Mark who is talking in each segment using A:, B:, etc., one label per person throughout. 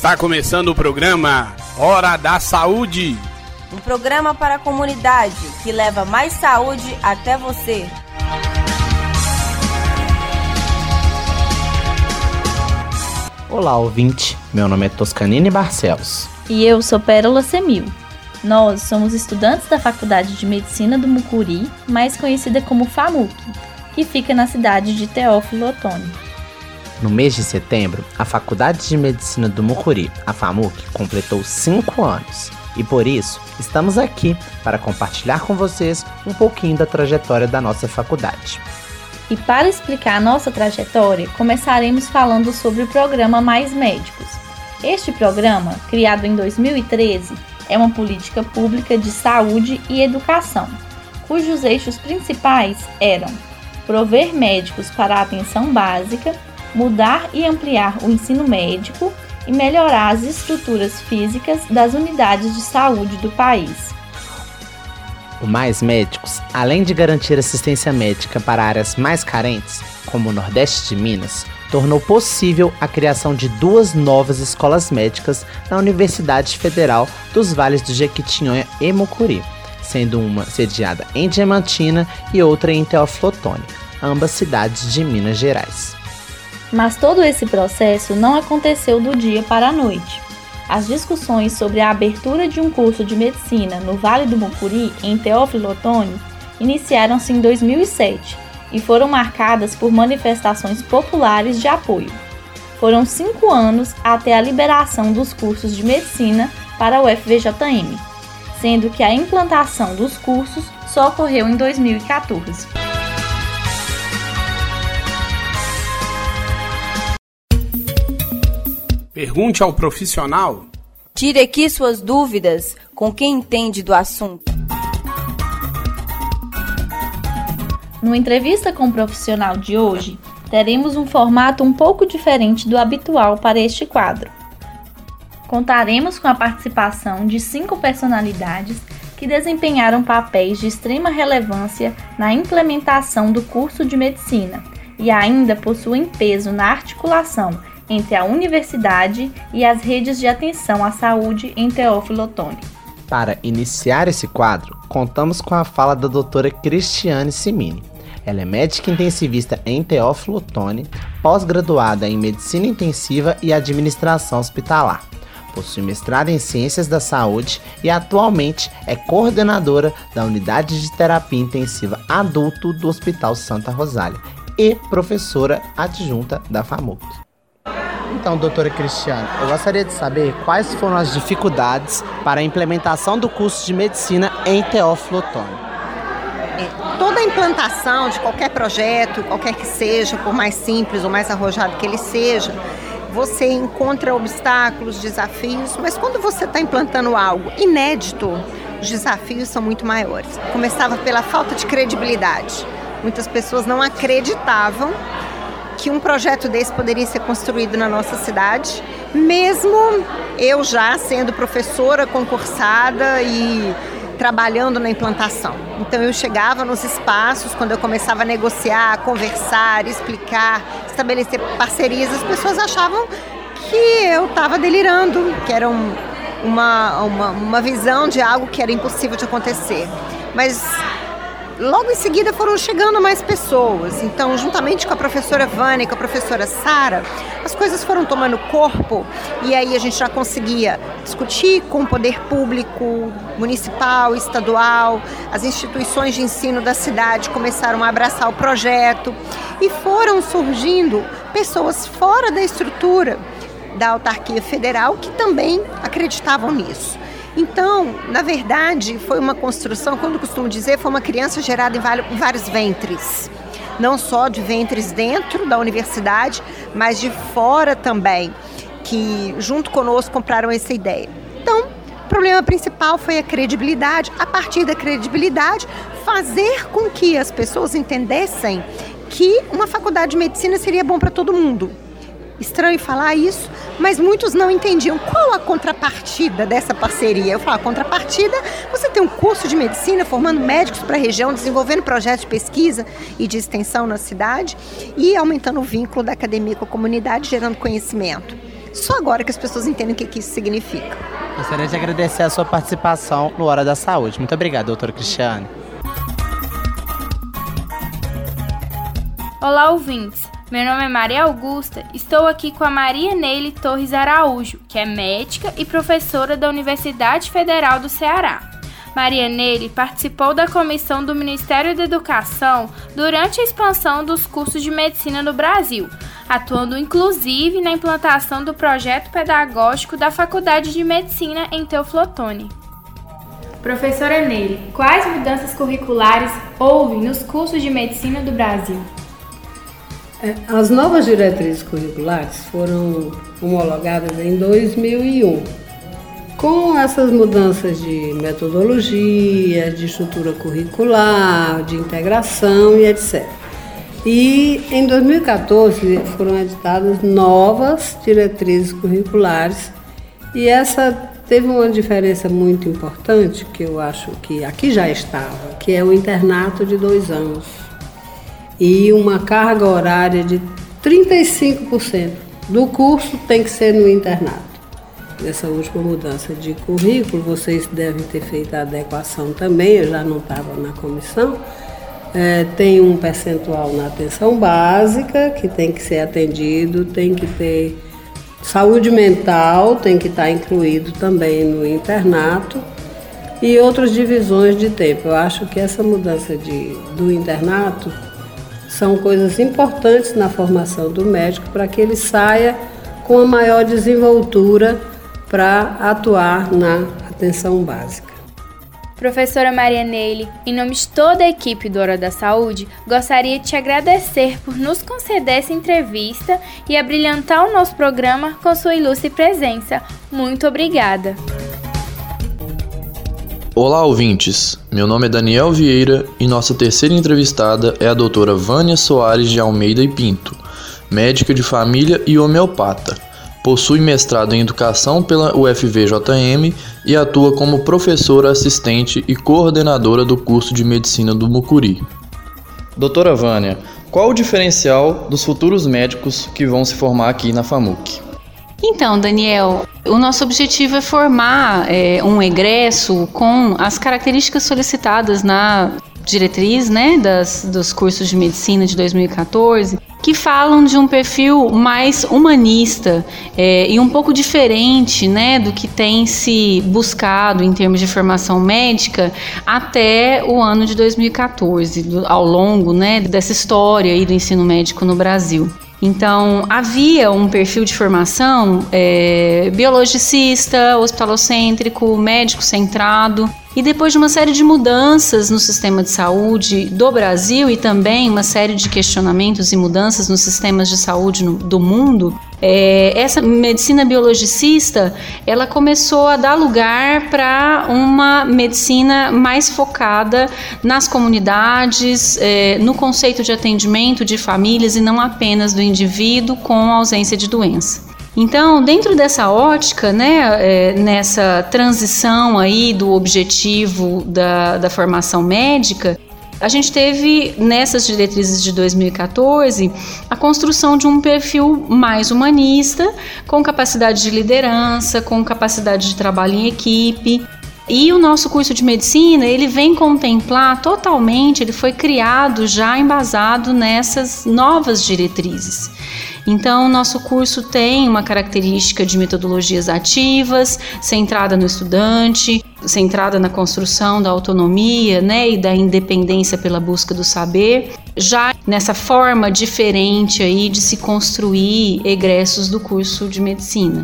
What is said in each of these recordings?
A: Está começando o programa Hora da Saúde.
B: Um programa para a comunidade que leva mais saúde até você.
C: Olá, ouvinte. Meu nome é Toscanini Barcelos.
D: E eu sou Pérola Semil. Nós somos estudantes da Faculdade de Medicina do Mucuri, mais conhecida como FAMUC, que fica na cidade de Teófilo Otoni.
C: No mês de setembro, a Faculdade de Medicina do Mucuri, a FAMUC, completou 5 anos. E por isso, estamos aqui para compartilhar com vocês um pouquinho da trajetória da nossa faculdade.
D: E para explicar a nossa trajetória, começaremos falando sobre o programa Mais Médicos. Este programa, criado em 2013, é uma política pública de saúde e educação, cujos eixos principais eram prover médicos para a atenção básica, mudar e ampliar o ensino médico e melhorar as estruturas físicas das unidades de saúde do país.
C: O Mais Médicos, além de garantir assistência médica para áreas mais carentes, como o Nordeste de Minas, tornou possível a criação de duas novas escolas médicas na Universidade Federal dos Vales do Jequitinhonha e Mucuri, sendo uma sediada em Diamantina e outra em Teófilo Otoni, ambas cidades de Minas Gerais.
D: Mas todo esse processo não aconteceu do dia para a noite. As discussões sobre a abertura de um curso de medicina no Vale do Mucuri, em Teófilo Otoni, iniciaram-se em 2007 e foram marcadas por manifestações populares de apoio. Foram cinco anos até a liberação dos cursos de medicina para o FVJM, sendo que a implantação dos cursos só ocorreu em 2014.
A: Pergunte ao profissional.
B: Tire aqui suas dúvidas com quem entende do assunto.
D: No entrevista com o profissional de hoje, teremos um formato um pouco diferente do habitual para este quadro. Contaremos com a participação de cinco personalidades que desempenharam papéis de extrema relevância na implementação do curso de medicina e ainda possuem peso na articulação entre a universidade e as redes de atenção à saúde em Teófilo Otoni.
C: Para iniciar esse quadro, contamos com a fala da doutora Cristiane Simini. Ela é médica intensivista em Teófilo Otoni, pós-graduada em Medicina Intensiva e Administração Hospitalar. Possui mestrado em Ciências da Saúde e atualmente é coordenadora da Unidade de Terapia Intensiva Adulto do Hospital Santa Rosália e professora adjunta da FAMUC. Então, doutora Cristiane, eu gostaria de saber quais foram as dificuldades para a implementação do curso de medicina em Teófilo Otoni.
E: É, toda a implantação de qualquer projeto, qualquer que seja, por mais simples ou mais arrojado que ele seja, você encontra obstáculos, desafios, mas quando você está implantando algo inédito, os desafios são muito maiores. Começava pela falta de credibilidade. Muitas pessoas não acreditavam que um projeto desse poderia ser construído na nossa cidade, mesmo eu já sendo professora concursada e trabalhando na implantação. Então eu chegava nos espaços, quando eu começava a negociar, conversar, explicar, estabelecer parcerias, as pessoas achavam que eu estava delirando, que era um, uma, uma, uma visão de algo que era impossível de acontecer. Mas Logo em seguida foram chegando mais pessoas. Então, juntamente com a professora Vânia e com a professora Sara, as coisas foram tomando corpo e aí a gente já conseguia discutir com o poder público, municipal, estadual, as instituições de ensino da cidade começaram a abraçar o projeto e foram surgindo pessoas fora da estrutura da autarquia federal que também acreditavam nisso. Então, na verdade, foi uma construção, quando costumo dizer, foi uma criança gerada em vários ventres. Não só de ventres dentro da universidade, mas de fora também, que junto conosco compraram essa ideia. Então, o problema principal foi a credibilidade. A partir da credibilidade, fazer com que as pessoas entendessem que uma faculdade de medicina seria bom para todo mundo estranho falar isso, mas muitos não entendiam qual a contrapartida dessa parceria. Eu falo, a contrapartida, você tem um curso de medicina formando médicos para a região, desenvolvendo projetos de pesquisa e de extensão na cidade e aumentando o vínculo da academia com a comunidade, gerando conhecimento. Só agora que as pessoas entendem o que, que isso significa.
C: Gostaria de agradecer a sua participação no Hora da Saúde. Muito obrigado, doutora Cristiane.
F: Olá, ouvintes. Meu nome é Maria Augusta. Estou aqui com a Maria Neile Torres Araújo, que é médica e professora da Universidade Federal do Ceará. Maria Neile participou da comissão do Ministério da Educação durante a expansão dos cursos de medicina no Brasil, atuando inclusive na implantação do projeto pedagógico da Faculdade de Medicina em Teoflotone. Professora Neile, quais mudanças curriculares houve nos cursos de medicina do Brasil?
G: É, as novas diretrizes curriculares foram homologadas em 2001. Com essas mudanças de metodologia, de estrutura curricular, de integração e etc. E em 2014 foram editadas novas diretrizes curriculares e essa teve uma diferença muito importante que eu acho que aqui já estava, que é o internato de dois anos e uma carga horária de 35% do curso tem que ser no internato. Nessa última mudança de currículo, vocês devem ter feito a adequação também, eu já não estava na comissão. É, tem um percentual na atenção básica que tem que ser atendido, tem que ter saúde mental, tem que estar incluído também no internato e outras divisões de tempo. Eu acho que essa mudança de, do internato são coisas importantes na formação do médico para que ele saia com a maior desenvoltura para atuar na atenção básica.
F: Professora Maria Neile, em nome de toda a equipe do Hora da Saúde, gostaria de te agradecer por nos conceder essa entrevista e abrilhantar o nosso programa com sua ilustre presença. Muito obrigada.
H: Olá, ouvintes. Meu nome é Daniel Vieira e nossa terceira entrevistada é a doutora Vânia Soares de Almeida e Pinto, médica de família e homeopata. Possui mestrado em educação pela UFVJM e atua como professora assistente e coordenadora do curso de medicina do Mucuri. Doutora Vânia, qual o diferencial dos futuros médicos que vão se formar aqui na FAMUC?
I: Então, Daniel, o nosso objetivo é formar é, um egresso com as características solicitadas na diretriz né, das, dos cursos de medicina de 2014, que falam de um perfil mais humanista é, e um pouco diferente né, do que tem se buscado em termos de formação médica até o ano de 2014, do, ao longo né, dessa história aí do ensino médico no Brasil. Então, havia um perfil de formação é, biologicista, hospitalocêntrico, médico centrado, e depois de uma série de mudanças no sistema de saúde do Brasil e também uma série de questionamentos e mudanças nos sistemas de saúde no, do mundo, é, essa medicina biologicista ela começou a dar lugar para uma medicina mais focada nas comunidades, é, no conceito de atendimento de famílias e não apenas do indivíduo com ausência de doença. Então, dentro dessa ótica, né, é, nessa transição aí do objetivo da, da formação médica, a gente teve nessas diretrizes de 2014 a construção de um perfil mais humanista, com capacidade de liderança, com capacidade de trabalho em equipe. E o nosso curso de medicina, ele vem contemplar totalmente, ele foi criado já embasado nessas novas diretrizes. Então, nosso curso tem uma característica de metodologias ativas, centrada no estudante, centrada na construção da autonomia né, e da independência pela busca do saber, já nessa forma diferente aí de se construir egressos do curso de medicina.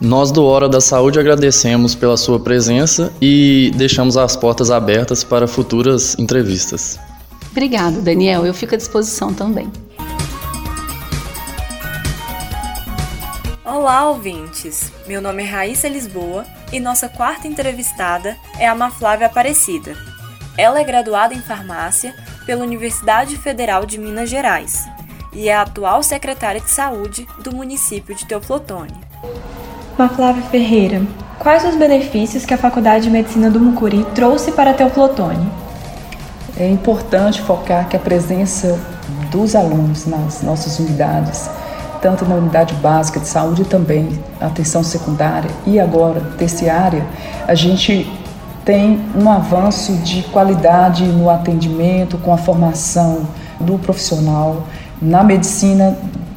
H: Nós do Hora da Saúde agradecemos pela sua presença e deixamos as portas abertas para futuras entrevistas.
I: Obrigada, Daniel. Eu fico à disposição também.
J: Olá, ouvintes! Meu nome é Raíssa Lisboa e nossa quarta entrevistada é a Ana Flávia Aparecida. Ela é graduada em farmácia pela Universidade Federal de Minas Gerais e é a atual secretária de saúde do município de Teoflotone.
K: Ana Flávia Ferreira, quais os benefícios que a Faculdade de Medicina do Mucuri trouxe para Teoflotone?
L: É importante focar que a presença dos alunos nas nossas unidades tanto na unidade básica de saúde também, atenção secundária e agora terciária, a gente tem um avanço de qualidade no atendimento, com a formação do profissional na medicina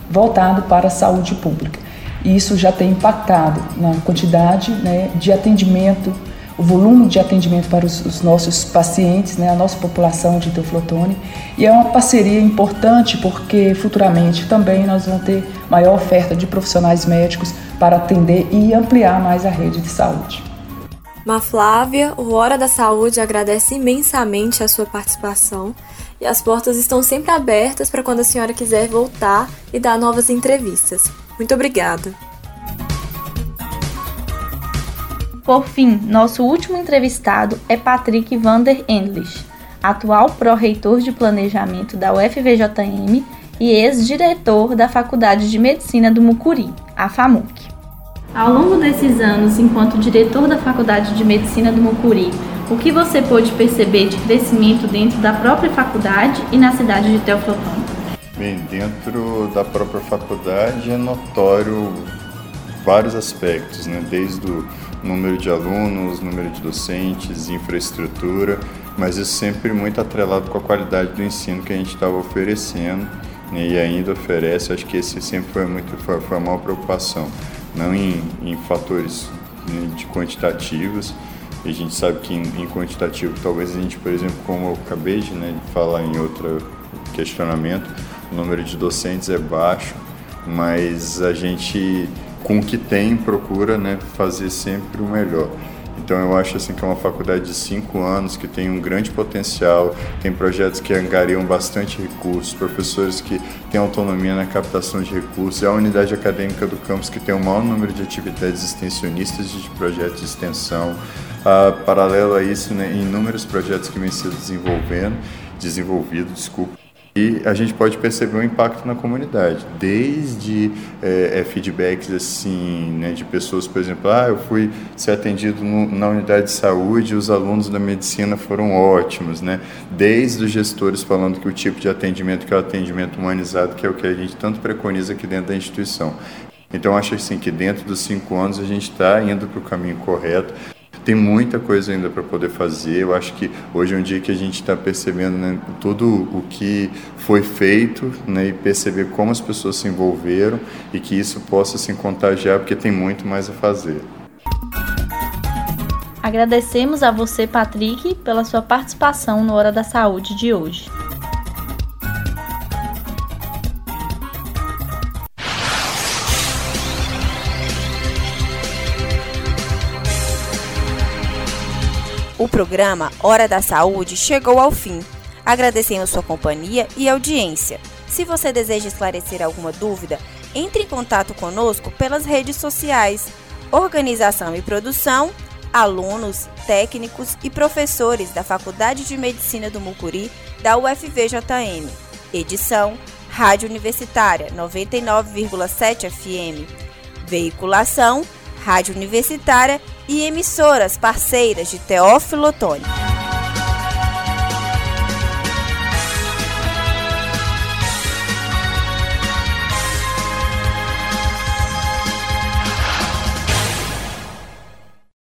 L: voltado para a saúde pública. E isso já tem impactado na quantidade né, de atendimento, o volume de atendimento para os, os, nossos pacientes, né, a nossa população de teoflotone. E é uma parceria importante porque futuramente também nós vamos ter maior oferta de profissionais médicos para atender e ampliar mais a rede de saúde.
J: Flávia, o Hora da Saúde agradece imensamente a sua participação e as portas estão sempre abertas para quando a senhora quiser voltar e dar novas entrevistas. Muito obrigada.
D: Por fim, nosso último entrevistado é Patrick Vander Endlich, atual pró-reitor de planejamento da UFVJM e ex-diretor da Faculdade de Medicina do Mucuri, a FAMUC. Ao longo desses anos, enquanto diretor da Faculdade de Medicina do Mucuri, o que você pôde perceber de crescimento dentro da própria faculdade e na cidade de Teoflotone?
M: Bem, dentro da própria faculdade é notório vários aspectos, né? desde o número de alunos, número de docentes, infraestrutura, mas isso sempre muito atrelado com a qualidade do ensino que a gente estava oferecendo né? e ainda oferece. Acho que esse sempre foi muito foi, foi a maior preocupação, não em, em fatores né, de quantitativos, e a gente sabe que em, em, quantitativo, talvez a gente, por exemplo, como eu acabei de, né, de falar em outro questionamento, o número de docentes é baixo, mas a gente, com o que tem, procura né, fazer sempre o melhor. Então eu acho assim que é uma faculdade de cinco anos que tem um grande potencial, tem projetos que angariam bastante recursos, professores que têm autonomia na captação de recursos, é a unidade acadêmica do campus que tem o maior número de atividades extensionistas e de projetos de extensão. Ah, paralelo a isso, né, inúmeros projetos que vêm sendo desenvolvendo, desenvolvido, desculpa, e a gente pode perceber o um impacto na comunidade, desde é, feedbacks assim, né, de pessoas, por exemplo, ah, eu fui ser atendido no, na unidade de saúde, os alunos da medicina foram ótimos, né? Desde os gestores falando que o tipo de atendimento que é o atendimento humanizado, que é o que a gente tanto preconiza aqui dentro da instituição. Então, acho assim que dentro dos cinco anos a gente está indo para o caminho correto. Tem muita coisa ainda para poder fazer. Eu acho que hoje é um dia que a gente está percebendo né, tudo o que foi feito né, e perceber como as pessoas se envolveram e que isso possa se contagiar, porque tem muito mais a fazer.
D: Agradecemos a você, Patrick, pela sua participação no Hora da Saúde de hoje.
B: O programa Hora da Saúde chegou ao fim. Agradecemos sua companhia e audiência. Se você deseja esclarecer alguma dúvida, entre em contato conosco pelas redes sociais. Organização e produção, alunos, técnicos e professores da Faculdade de Medicina do Mucuri da UFVJM. Edição, Rádio Universitária 99,7 FM. Veiculação, Rádio Universitária e emissoras parceiras de Teófilo Otoni.